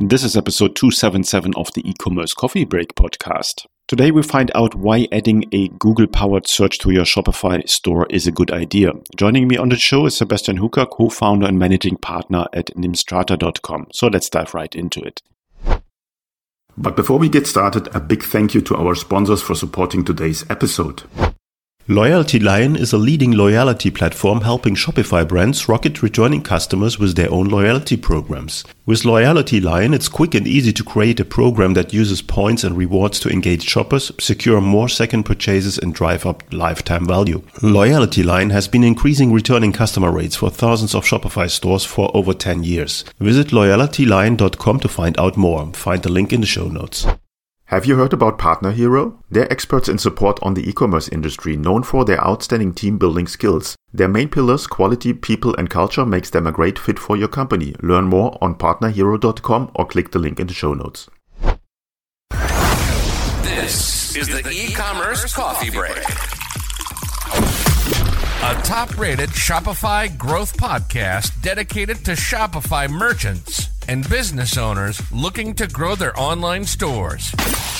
This is episode 277 of the e-commerce coffee break podcast. Today we find out why adding a Google powered search to your Shopify store is a good idea. Joining me on the show is Sebastian Hooker, co-founder and managing partner at Nimstrata.com. So let's dive right into it. But before we get started, a big thank you to our sponsors for supporting today's episode. Loyalty Lion is a leading loyalty platform helping Shopify brands rocket returning customers with their own loyalty programs. With Loyalty Lion, it's quick and easy to create a program that uses points and rewards to engage shoppers, secure more second purchases, and drive up lifetime value. Loyalty Lion has been increasing returning customer rates for thousands of Shopify stores for over 10 years. Visit loyaltylion.com to find out more. Find the link in the show notes. Have you heard about Partner Hero? They're experts in support on the e-commerce industry, known for their outstanding team building skills. Their main pillars, quality, people, and culture, makes them a great fit for your company. Learn more on partnerhero.com or click the link in the show notes. This is the e-commerce coffee break. A top-rated Shopify growth podcast dedicated to Shopify merchants and business owners looking to grow their online stores.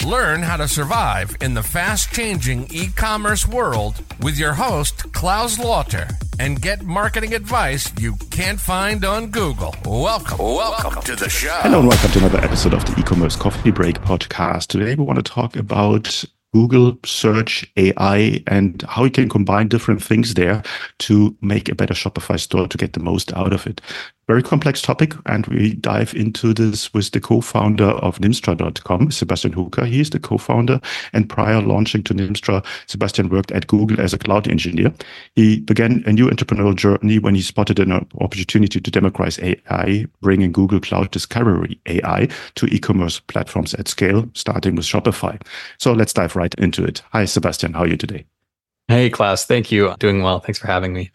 Learn how to survive in the fast changing e commerce world with your host, Claus Lauter, and get marketing advice you can't find on Google. Welcome, welcome to the show. Hello, and welcome to another episode of the e commerce coffee break podcast. Today, we want to talk about Google search AI and how you can combine different things there to make a better Shopify store to get the most out of it very complex topic, and we dive into this with the co-founder of Nimstrata.com, Sebastian Hooker. He is the co-founder, and prior launching to Nimstra, Sebastian worked at Google as a cloud engineer. He began a new entrepreneurial journey when he spotted an opportunity to democratize AI, bringing Google Cloud Discovery AI to e-commerce platforms at scale, starting with Shopify. So let's dive right into it. Hi, Sebastian. How are you today? Hey, Claus. Thank you. Doing well. Thanks for having me.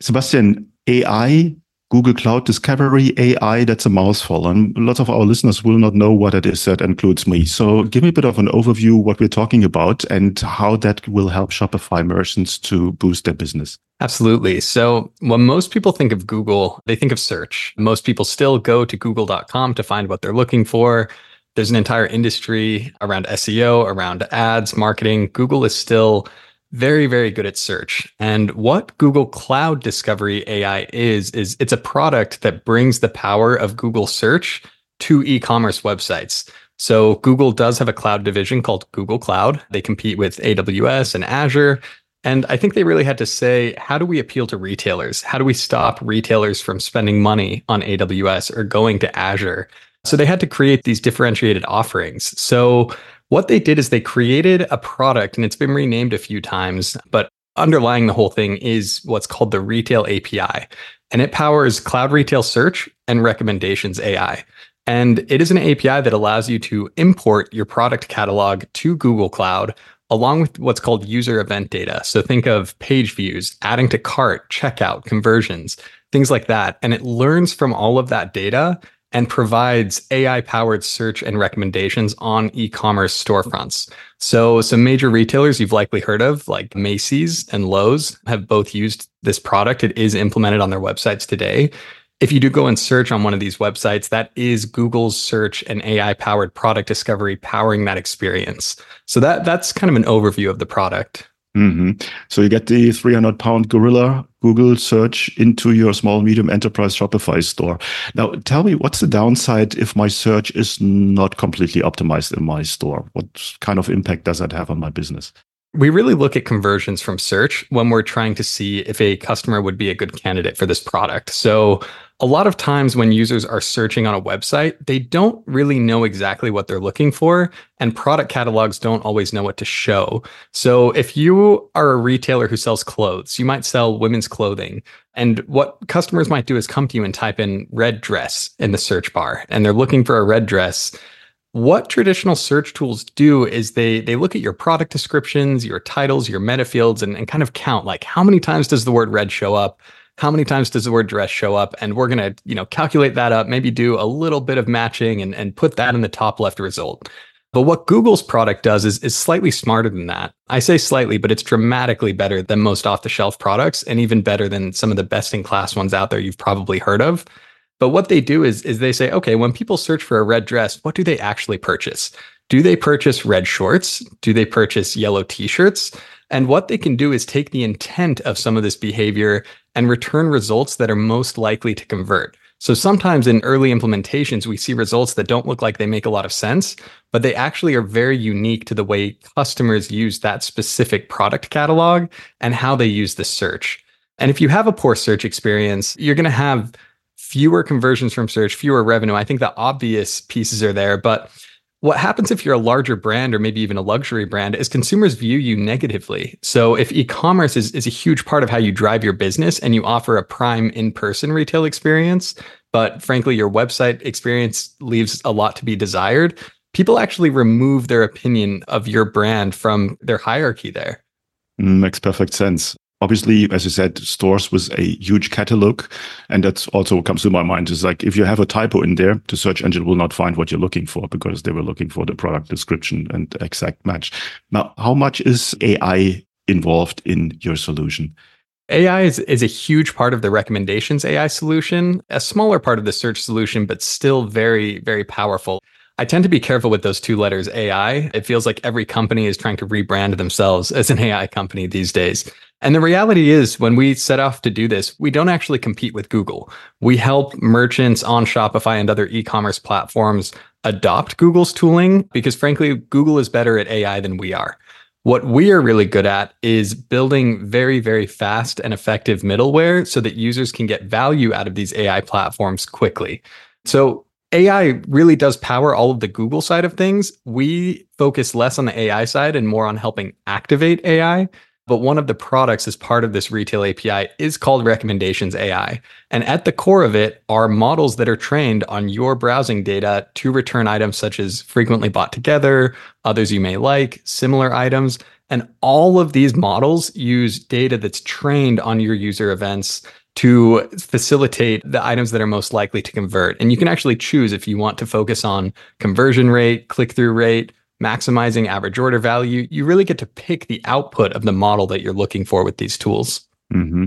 Sebastian, AI Google Cloud Discovery AI, that's a mouthful. And lots of our listeners will not know what it is that includes me. So give me a bit of an overview what we're talking about and how that will help Shopify merchants to boost their business. Absolutely. So when most people think of Google, they think of search. Most people still go to google.com to find what they're looking for. There's an entire industry around SEO, around ads, marketing. Google is still very, very good at search. And what Google Cloud Discovery AI is, is it's a product that brings the power of Google search to e commerce websites. So Google does have a cloud division called Google Cloud. They compete with AWS and Azure. And I think they really had to say, how do we appeal to retailers? How do we stop retailers from spending money on AWS or going to Azure? So they had to create these differentiated offerings. So what they did is they created a product and it's been renamed a few times, but underlying the whole thing is what's called the Retail API. And it powers cloud retail search and recommendations AI. And it is an API that allows you to import your product catalog to Google Cloud along with what's called user event data. So think of page views, adding to cart, checkout, conversions, things like that. And it learns from all of that data and provides AI powered search and recommendations on e commerce storefronts. So, some major retailers you've likely heard of, like Macy's and Lowe's, have both used this product. It is implemented on their websites today. If you do go and search on one of these websites, that is Google's search and AI powered product discovery powering that experience. So that that's kind of an overview of the product. Mm-hmm. So you get the 300 pound gorilla Google search into your small, medium enterprise Shopify store. Now, tell me what's the downside if my search is not completely optimized in my store? What kind of impact does that have on my business? We really look at conversions from search when we're trying to see if a customer would be a good candidate for this product. So a lot of times when users are searching on a website, they don't really know exactly what they're looking for, and product catalogs don't always know what to show. So, if you are a retailer who sells clothes, you might sell women's clothing. And what customers might do is come to you and type in red dress in the search bar, and they're looking for a red dress. What traditional search tools do is they they look at your product descriptions, your titles, your meta fields, and, and kind of count like how many times does the word red show up? how many times does the word dress show up? And we're going to you know calculate that up maybe do a little bit of matching and, and put that in the top left result. But what google's product does is, is slightly smarter than that. I say slightly but it's dramatically better than most off the shelf products and even better than some of the best in class ones out there you've probably heard of But what they do is, is they say, okay, when people search for a red dress, what do they actually purchase? Do they purchase red shorts? Do they purchase yellow t shirts? And what they can do is take the intent of some of this behavior and return results that are most likely to convert. So sometimes in early implementations, we see results that don't look like they make a lot of sense, but they actually are very unique to the way customers use that specific product catalog and how they use the search. And if you have a poor search experience, you're going to have fewer conversions from search, fewer revenue. I think the obvious pieces are there, but what happens if you're a larger brand or maybe even a luxury brand is consumers view you negatively. So if e-commerce is, is a huge part of how you drive your business and you offer a prime in-person retail experience, but frankly, your website experience leaves a lot to be desired, people actually remove their opinion of your brand from their hierarchy there. Mm, makes perfect sense obviously, as you said, stores with a huge catalog. And that's also comes to my mind is like if you have a typo in there, the search engine will not find what you're looking for because they were looking for the product description and exact match. Now, how much is AI involved in your solution? AI is, is a huge part of the recommendations AI solution, a smaller part of the search solution, but still very, very powerful. I tend to be careful with those two letters AI. It feels like every company is trying to rebrand themselves as an AI company these days. And the reality is, when we set off to do this, we don't actually compete with Google. We help merchants on Shopify and other e commerce platforms adopt Google's tooling because, frankly, Google is better at AI than we are. What we are really good at is building very, very fast and effective middleware so that users can get value out of these AI platforms quickly. So, AI really does power all of the Google side of things. We focus less on the AI side and more on helping activate AI. But one of the products as part of this retail API is called Recommendations AI. And at the core of it are models that are trained on your browsing data to return items such as frequently bought together, others you may like, similar items. And all of these models use data that's trained on your user events to facilitate the items that are most likely to convert. And you can actually choose if you want to focus on conversion rate, click through rate, maximizing average order value. You really get to pick the output of the model that you're looking for with these tools. Mm-hmm.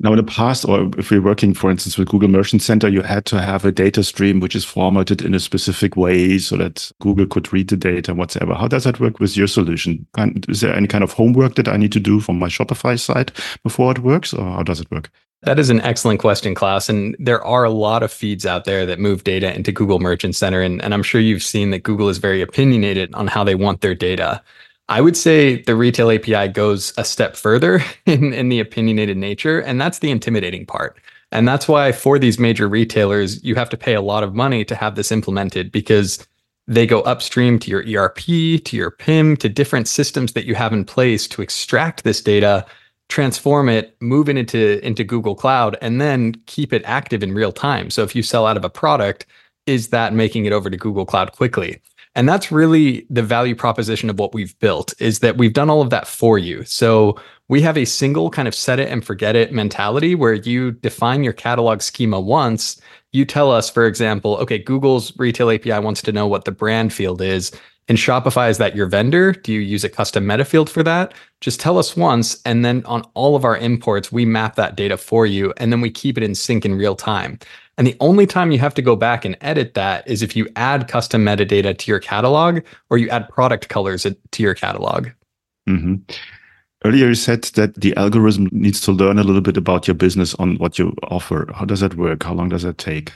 Now, in the past, or if we're working, for instance, with Google Merchant Center, you had to have a data stream which is formatted in a specific way so that Google could read the data whatever. How does that work with your solution? Is there any kind of homework that I need to do from my Shopify site before it works, or how does it work? That is an excellent question, Claus. And there are a lot of feeds out there that move data into Google Merchant Center. And, and I'm sure you've seen that Google is very opinionated on how they want their data. I would say the retail API goes a step further in, in the opinionated nature, and that's the intimidating part. And that's why for these major retailers, you have to pay a lot of money to have this implemented because they go upstream to your ERP, to your PIM, to different systems that you have in place to extract this data transform it, move it into into Google Cloud, and then keep it active in real time. So if you sell out of a product, is that making it over to Google Cloud quickly? And that's really the value proposition of what we've built is that we've done all of that for you. So we have a single kind of set it and forget it mentality where you define your catalog schema once. You tell us, for example, okay, Google's retail API wants to know what the brand field is. In Shopify, is that your vendor? Do you use a custom meta field for that? Just tell us once. And then on all of our imports, we map that data for you. And then we keep it in sync in real time. And the only time you have to go back and edit that is if you add custom metadata to your catalog or you add product colors to your catalog. Mm-hmm. Earlier, you said that the algorithm needs to learn a little bit about your business on what you offer. How does that work? How long does that take?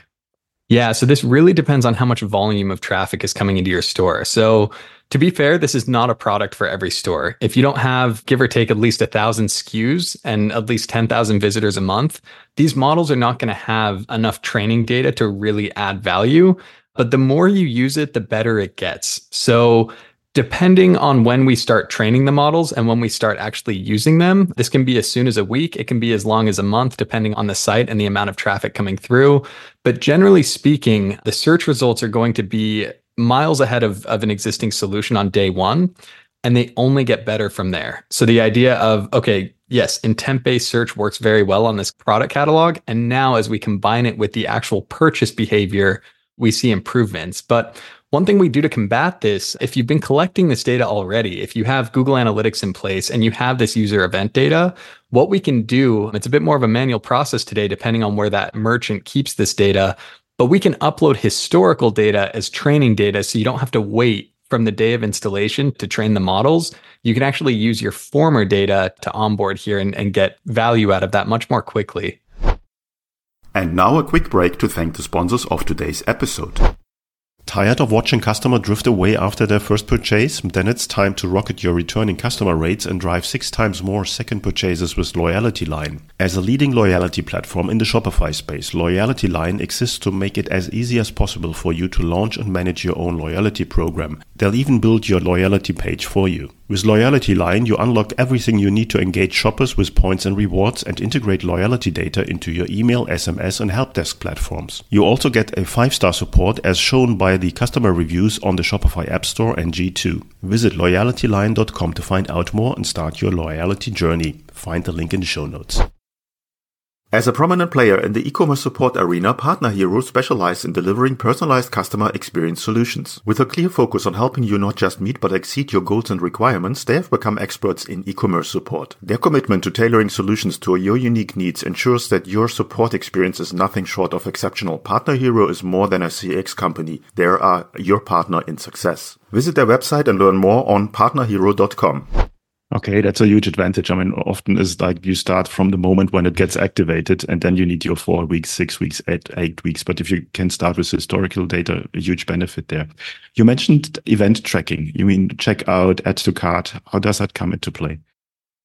Yeah, so this really depends on how much volume of traffic is coming into your store. So to be fair, this is not a product for every store. If you don't have, give or take, at least a thousand SKUs and at least 10,000 visitors a month, these models are not going to have enough training data to really add value. But the more you use it, the better it gets. So depending on when we start training the models and when we start actually using them, this can be as soon as a week, it can be as long as a month, depending on the site and the amount of traffic coming through. But generally speaking, the search results are going to be miles ahead of, of an existing solution on day one, and they only get better from there. So the idea of, okay, yes, intent based search works very well on this product catalog. And now as we combine it with the actual purchase behavior, we see improvements. But one thing we do to combat this, if you've been collecting this data already, if you have Google Analytics in place and you have this user event data, what we can do, it's a bit more of a manual process today, depending on where that merchant keeps this data, but we can upload historical data as training data so you don't have to wait from the day of installation to train the models. You can actually use your former data to onboard here and, and get value out of that much more quickly. And now a quick break to thank the sponsors of today's episode. Tired of watching customer drift away after their first purchase? Then it's time to rocket your returning customer rates and drive six times more second purchases with Loyalty Lion. As a leading loyalty platform in the Shopify space, Loyalty Lion exists to make it as easy as possible for you to launch and manage your own loyalty program. They'll even build your loyalty page for you. With Loyalty Lion, you unlock everything you need to engage shoppers with points and rewards and integrate loyalty data into your email, SMS, and help desk platforms. You also get a 5-star support as shown by the customer reviews on the Shopify App Store and G2. Visit loyaltylion.com to find out more and start your loyalty journey. Find the link in the show notes. As a prominent player in the e-commerce support arena, Partner Hero specializes in delivering personalized customer experience solutions. With a clear focus on helping you not just meet but exceed your goals and requirements, they have become experts in e-commerce support. Their commitment to tailoring solutions to your unique needs ensures that your support experience is nothing short of exceptional. Partner Hero is more than a CX company. They are your partner in success. Visit their website and learn more on partnerhero.com. Okay, that's a huge advantage. I mean, often is like you start from the moment when it gets activated and then you need your four weeks, six weeks, eight, eight weeks. But if you can start with historical data, a huge benefit there. You mentioned event tracking. You mean checkout, add to cart. How does that come into play?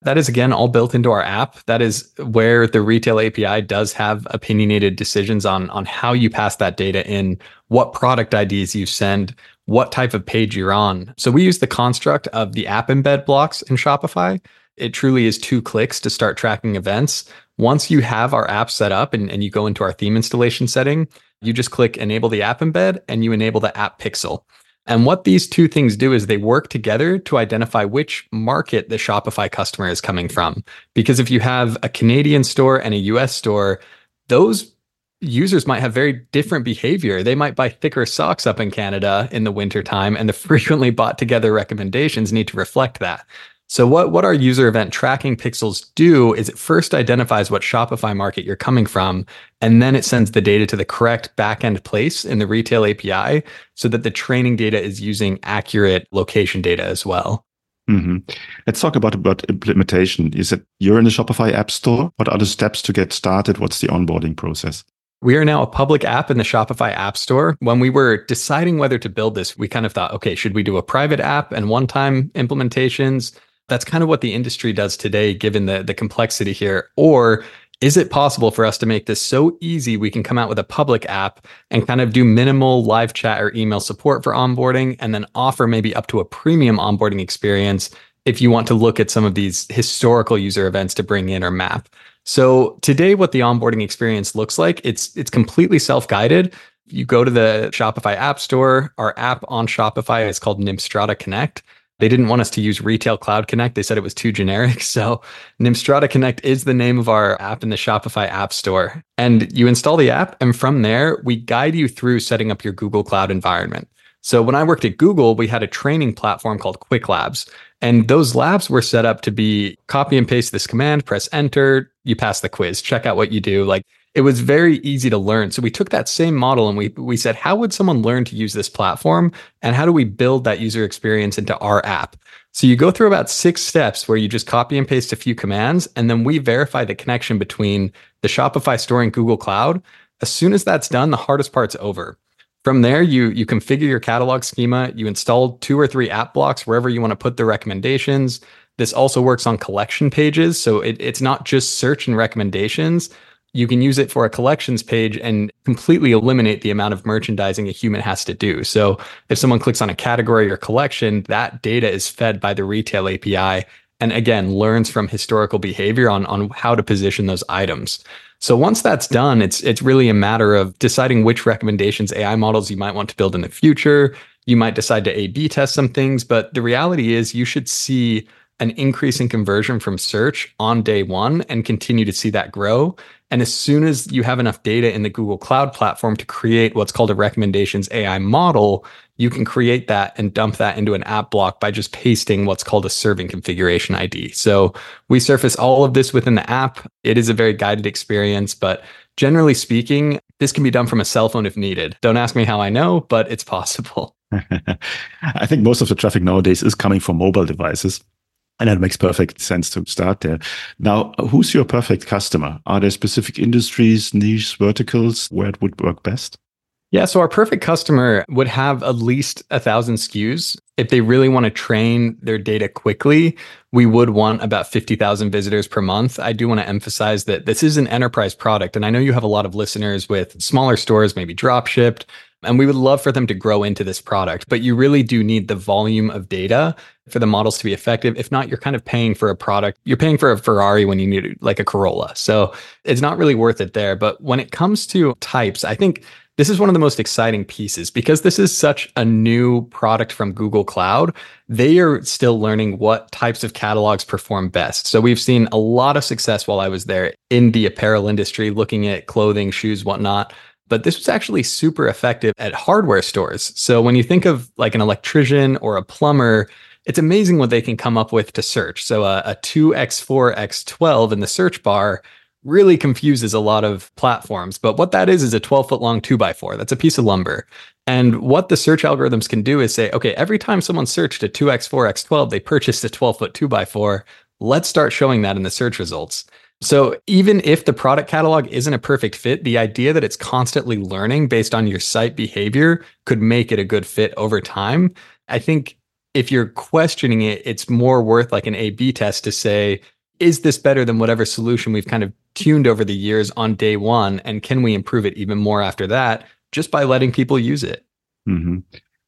That is again all built into our app. That is where the retail API does have opinionated decisions on on how you pass that data in, what product IDs you send, what type of page you're on. So we use the construct of the app embed blocks in Shopify. It truly is two clicks to start tracking events. Once you have our app set up and, and you go into our theme installation setting, you just click enable the app embed and you enable the app pixel. And what these two things do is they work together to identify which market the Shopify customer is coming from. Because if you have a Canadian store and a US store, those users might have very different behavior. They might buy thicker socks up in Canada in the wintertime, and the frequently bought together recommendations need to reflect that. So what, what our user event tracking pixels do is it first identifies what Shopify market you're coming from, and then it sends the data to the correct backend place in the retail API so that the training data is using accurate location data as well. Mm-hmm. Let's talk about about implementation. You said you're in the Shopify App Store. What are the steps to get started? What's the onboarding process? We are now a public app in the Shopify App Store. When we were deciding whether to build this, we kind of thought, okay, should we do a private app and one-time implementations? That's kind of what the industry does today, given the, the complexity here. Or is it possible for us to make this so easy we can come out with a public app and kind of do minimal live chat or email support for onboarding and then offer maybe up to a premium onboarding experience if you want to look at some of these historical user events to bring in or map. So today what the onboarding experience looks like, it's it's completely self-guided. You go to the Shopify App Store, our app on Shopify is called Nimstrata Connect. They didn't want us to use Retail Cloud Connect. They said it was too generic. So Nimstrata Connect is the name of our app in the Shopify App Store. And you install the app, and from there, we guide you through setting up your Google Cloud environment. So when I worked at Google, we had a training platform called Qwiklabs. And those labs were set up to be copy and paste this command, press enter, you pass the quiz, check out what you do. Like it was very easy to learn. So we took that same model and we we said, how would someone learn to use this platform? And how do we build that user experience into our app? So you go through about six steps where you just copy and paste a few commands, and then we verify the connection between the Shopify store and Google Cloud. As soon as that's done, the hardest part's over. From there, you you configure your catalog schema, you install two or three app blocks wherever you want to put the recommendations. This also works on collection pages. So it, it's not just search and recommendations you can use it for a collections page and completely eliminate the amount of merchandising a human has to do. So if someone clicks on a category or collection, that data is fed by the retail API and again learns from historical behavior on, on how to position those items. So once that's done, it's it's really a matter of deciding which recommendations AI models you might want to build in the future. You might decide to A/B test some things, but the reality is you should see an increase in conversion from search on day one and continue to see that grow. And as soon as you have enough data in the Google Cloud platform to create what's called a recommendations AI model, you can create that and dump that into an app block by just pasting what's called a serving configuration ID. So we surface all of this within the app. It is a very guided experience, but generally speaking, this can be done from a cell phone if needed. Don't ask me how I know, but it's possible. I think most of the traffic nowadays is coming from mobile devices. And that makes perfect sense to start there. Now, who's your perfect customer? Are there specific industries, niche verticals where it would work best? Yeah, so our perfect customer would have at least a thousand SKUs. If they really want to train their data quickly, we would want about 50,000 visitors per month. I do want to emphasize that this is an enterprise product. And I know you have a lot of listeners with smaller stores, maybe drop shipped, and we would love for them to grow into this product, but you really do need the volume of data for the models to be effective. If not, you're kind of paying for a product. You're paying for a Ferrari when you need like a Corolla. So it's not really worth it there. But when it comes to types, I think this is one of the most exciting pieces because this is such a new product from Google Cloud. They are still learning what types of catalogs perform best. So we've seen a lot of success while I was there in the apparel industry, looking at clothing, shoes, whatnot but this was actually super effective at hardware stores. So when you think of like an electrician or a plumber, it's amazing what they can come up with to search. So a, a 2x4 x12 in the search bar really confuses a lot of platforms. But what that is is a 12 foot long 2x4. That's a piece of lumber. And what the search algorithms can do is say, okay, every time someone searched a 2x4 x12, they purchased a 12 foot 2x4. Let's start showing that in the search results. So even if the product catalog isn't a perfect fit, the idea that it's constantly learning based on your site behavior could make it a good fit over time. I think if you're questioning it, it's more worth like an A B test to say, is this better than whatever solution we've kind of tuned over the years on day one? And can we improve it even more after that just by letting people use it? Mm-hmm.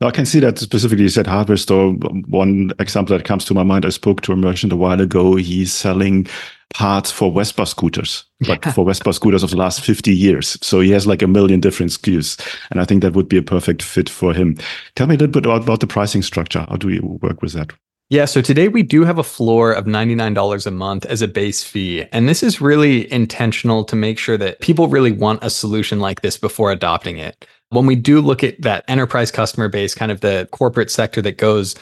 I can see that specifically you said hardware store. One example that comes to my mind, I spoke to a merchant a while ago. He's selling parts for Vespa scooters, but for Vespa scooters of the last 50 years. So he has like a million different SKUs. And I think that would be a perfect fit for him. Tell me a little bit about, about the pricing structure. How do you work with that? Yeah, so today we do have a floor of $99 a month as a base fee. And this is really intentional to make sure that people really want a solution like this before adopting it when we do look at that enterprise customer base, kind of the corporate sector that goes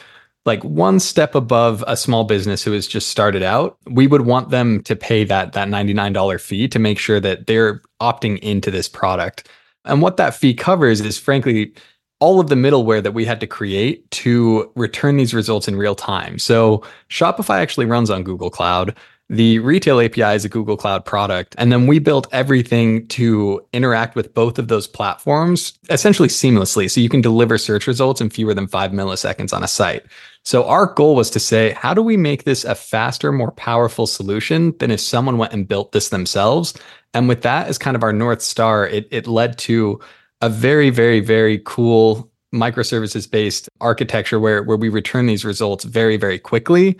like one step above a small business who has just started out, we would want them to pay that that $99 fee to make sure that they're opting into this product. And what that fee covers is frankly all of the middleware that we had to create to return these results in real time. So Shopify actually runs on Google Cloud. The retail API is a Google Cloud product. And then we built everything to interact with both of those platforms essentially seamlessly. So you can deliver search results in fewer than five milliseconds on a site. So our goal was to say, how do we make this a faster, more powerful solution than if someone went and built this themselves? And with that as kind of our North Star, it, it led to a very, very, very cool microservices based architecture where, where we return these results very, very quickly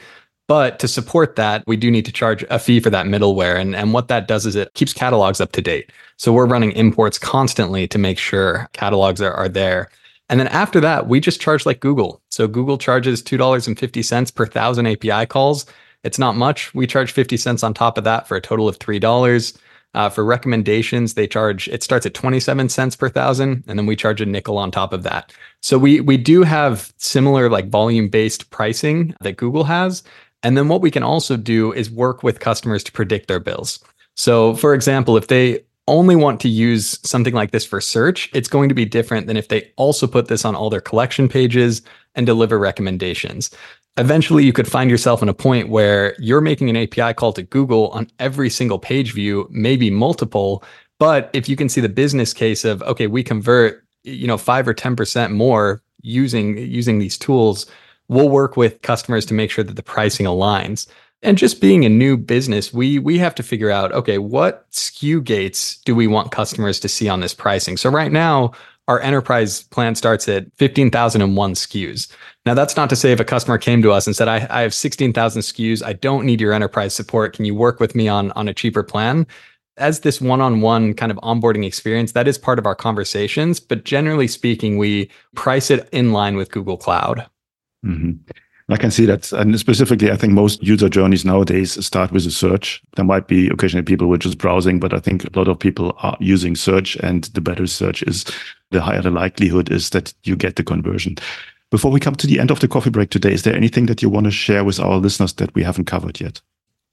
but to support that, we do need to charge a fee for that middleware. And, and what that does is it keeps catalogs up to date. So we're running imports constantly to make sure catalogs are, are there. And then after that, we just charge like Google. So Google charges $2.50 per thousand API calls. It's not much. We charge 50 cents on top of that for a total of $3. Uh, for recommendations, they charge, it starts at 27 cents per thousand, and then we charge a nickel on top of that. So we we do have similar like volume based pricing that Google has, and then what we can also do is work with customers to predict their bills. So, for example, if they only want to use something like this for search, it's going to be different than if they also put this on all their collection pages and deliver recommendations. Eventually, you could find yourself in a point where you're making an API call to Google on every single page view, maybe multiple. But if you can see the business case of, okay, we convert, you know, five or 10% more using using these tools, we'll work with customers to make sure that the pricing aligns. And just being a new business, we we have to figure out, okay, what SKU gates do we want customers to see on this pricing? So right now, our enterprise plan starts at 15,001 SKUs. Now, that's not to say if a customer came to us and said, I, I have 16,000 SKUs, I don't need your enterprise support. Can you work with me on, on a cheaper plan? As this one on one kind of onboarding experience, that is part of our conversations. But generally speaking, we price it in line with Google Cloud. Mm-hmm. I can see that. And specifically, I think most user journeys nowadays start with a search. There might be occasionally people who are just browsing, but I think a lot of people are using search. And the better search is, the higher the likelihood is that you get the conversion. Before we come to the end of the coffee break today, is there anything that you want to share with our listeners that we haven't covered yet?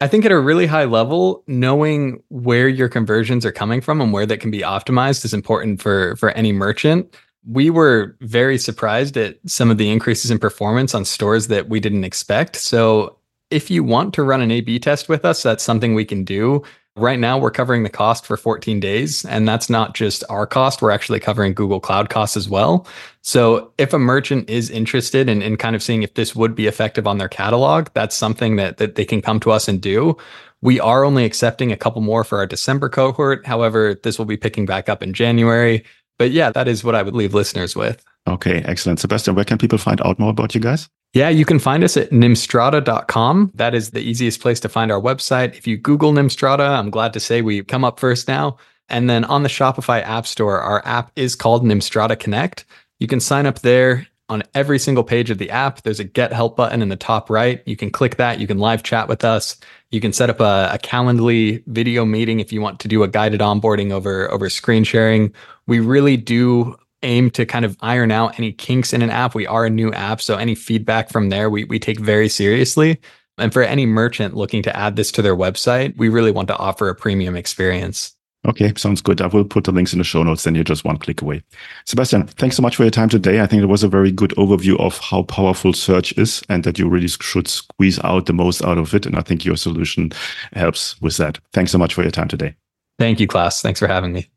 I think at a really high level, knowing where your conversions are coming from and where that can be optimized is important for for any merchant we were very surprised at some of the increases in performance on stores that we didn't expect. So, if you want to run an A B test with us, that's something we can do. Right now, we're covering the cost for 14 days, and that's not just our cost. We're actually covering Google Cloud costs as well. So, if a merchant is interested in, in kind of seeing if this would be effective on their catalog, that's something that, that they can come to us and do. We are only accepting a couple more for our December cohort. However, this will be picking back up in January. But yeah, that is what I would leave listeners with. Okay, excellent. Sebastian, where can people find out more about you guys? Yeah, you can find us at nimstrata.com. That is the easiest place to find our website. If you Google Nimstrata, I'm glad to say we come up first now. And then on the Shopify App Store, our app is called Nimstrata Connect. You can sign up there on every single page of the app. There's a get help button in the top right. You can click that. You can live chat with us. You can set up a, a Calendly video meeting if you want to do a guided onboarding over, over screen sharing. We really do aim to kind of iron out any kinks in an app. We are a new app. So any feedback from there, we, we take very seriously. And for any merchant looking to add this to their website, we really want to offer a premium experience. Okay, sounds good. I will put the links in the show notes, then you're just one click away. Sebastian, thanks so much for your time today. I think it was a very good overview of how powerful search is and that you really should squeeze out the most out of it. And I think your solution helps with that. Thanks so much for your time today. Thank you, Claus. Thanks for having me.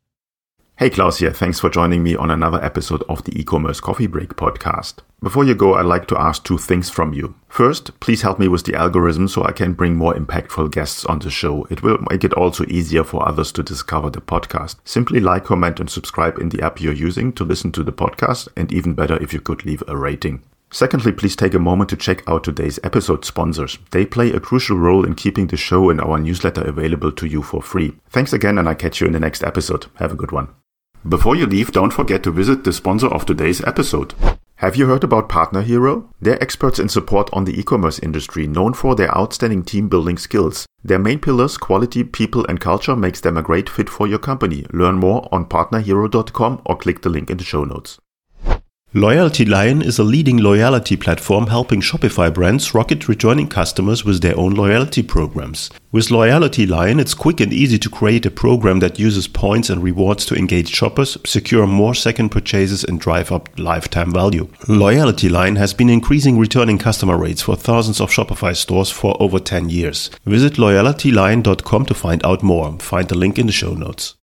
Hey, Claus here. Thanks for joining me on another episode of the e-commerce coffee break podcast. Before you go, I'd like to ask two things from you. First, please help me with the algorithm so I can bring more impactful guests on the show. It will make it also easier for others to discover the podcast. Simply like, comment, and subscribe in the app you're using to listen to the podcast, and even better if you could leave a rating. Secondly, please take a moment to check out today's episode sponsors. They play a crucial role in keeping the show and our newsletter available to you for free. Thanks again, and I catch you in the next episode. Have a good one. Before you leave, don't forget to visit the sponsor of today's episode. Have you heard about Partner Hero? They're experts in support on the e-commerce industry, known for their outstanding team building skills. Their main pillars, quality, people, and culture, makes them a great fit for your company. Learn more on partnerhero.com or click the link in the show notes. Loyalty Lion is a leading loyalty platform helping Shopify brands rocket rejoining customers with their own loyalty programs. With Loyalty Lion, it's quick and easy to create a program that uses points and rewards to engage shoppers, secure more second purchases, and drive up lifetime value. Loyalty Lion has been increasing returning customer rates for thousands of Shopify stores for over 10 years. Visit loyaltylion.com to find out more. Find the link in the show notes.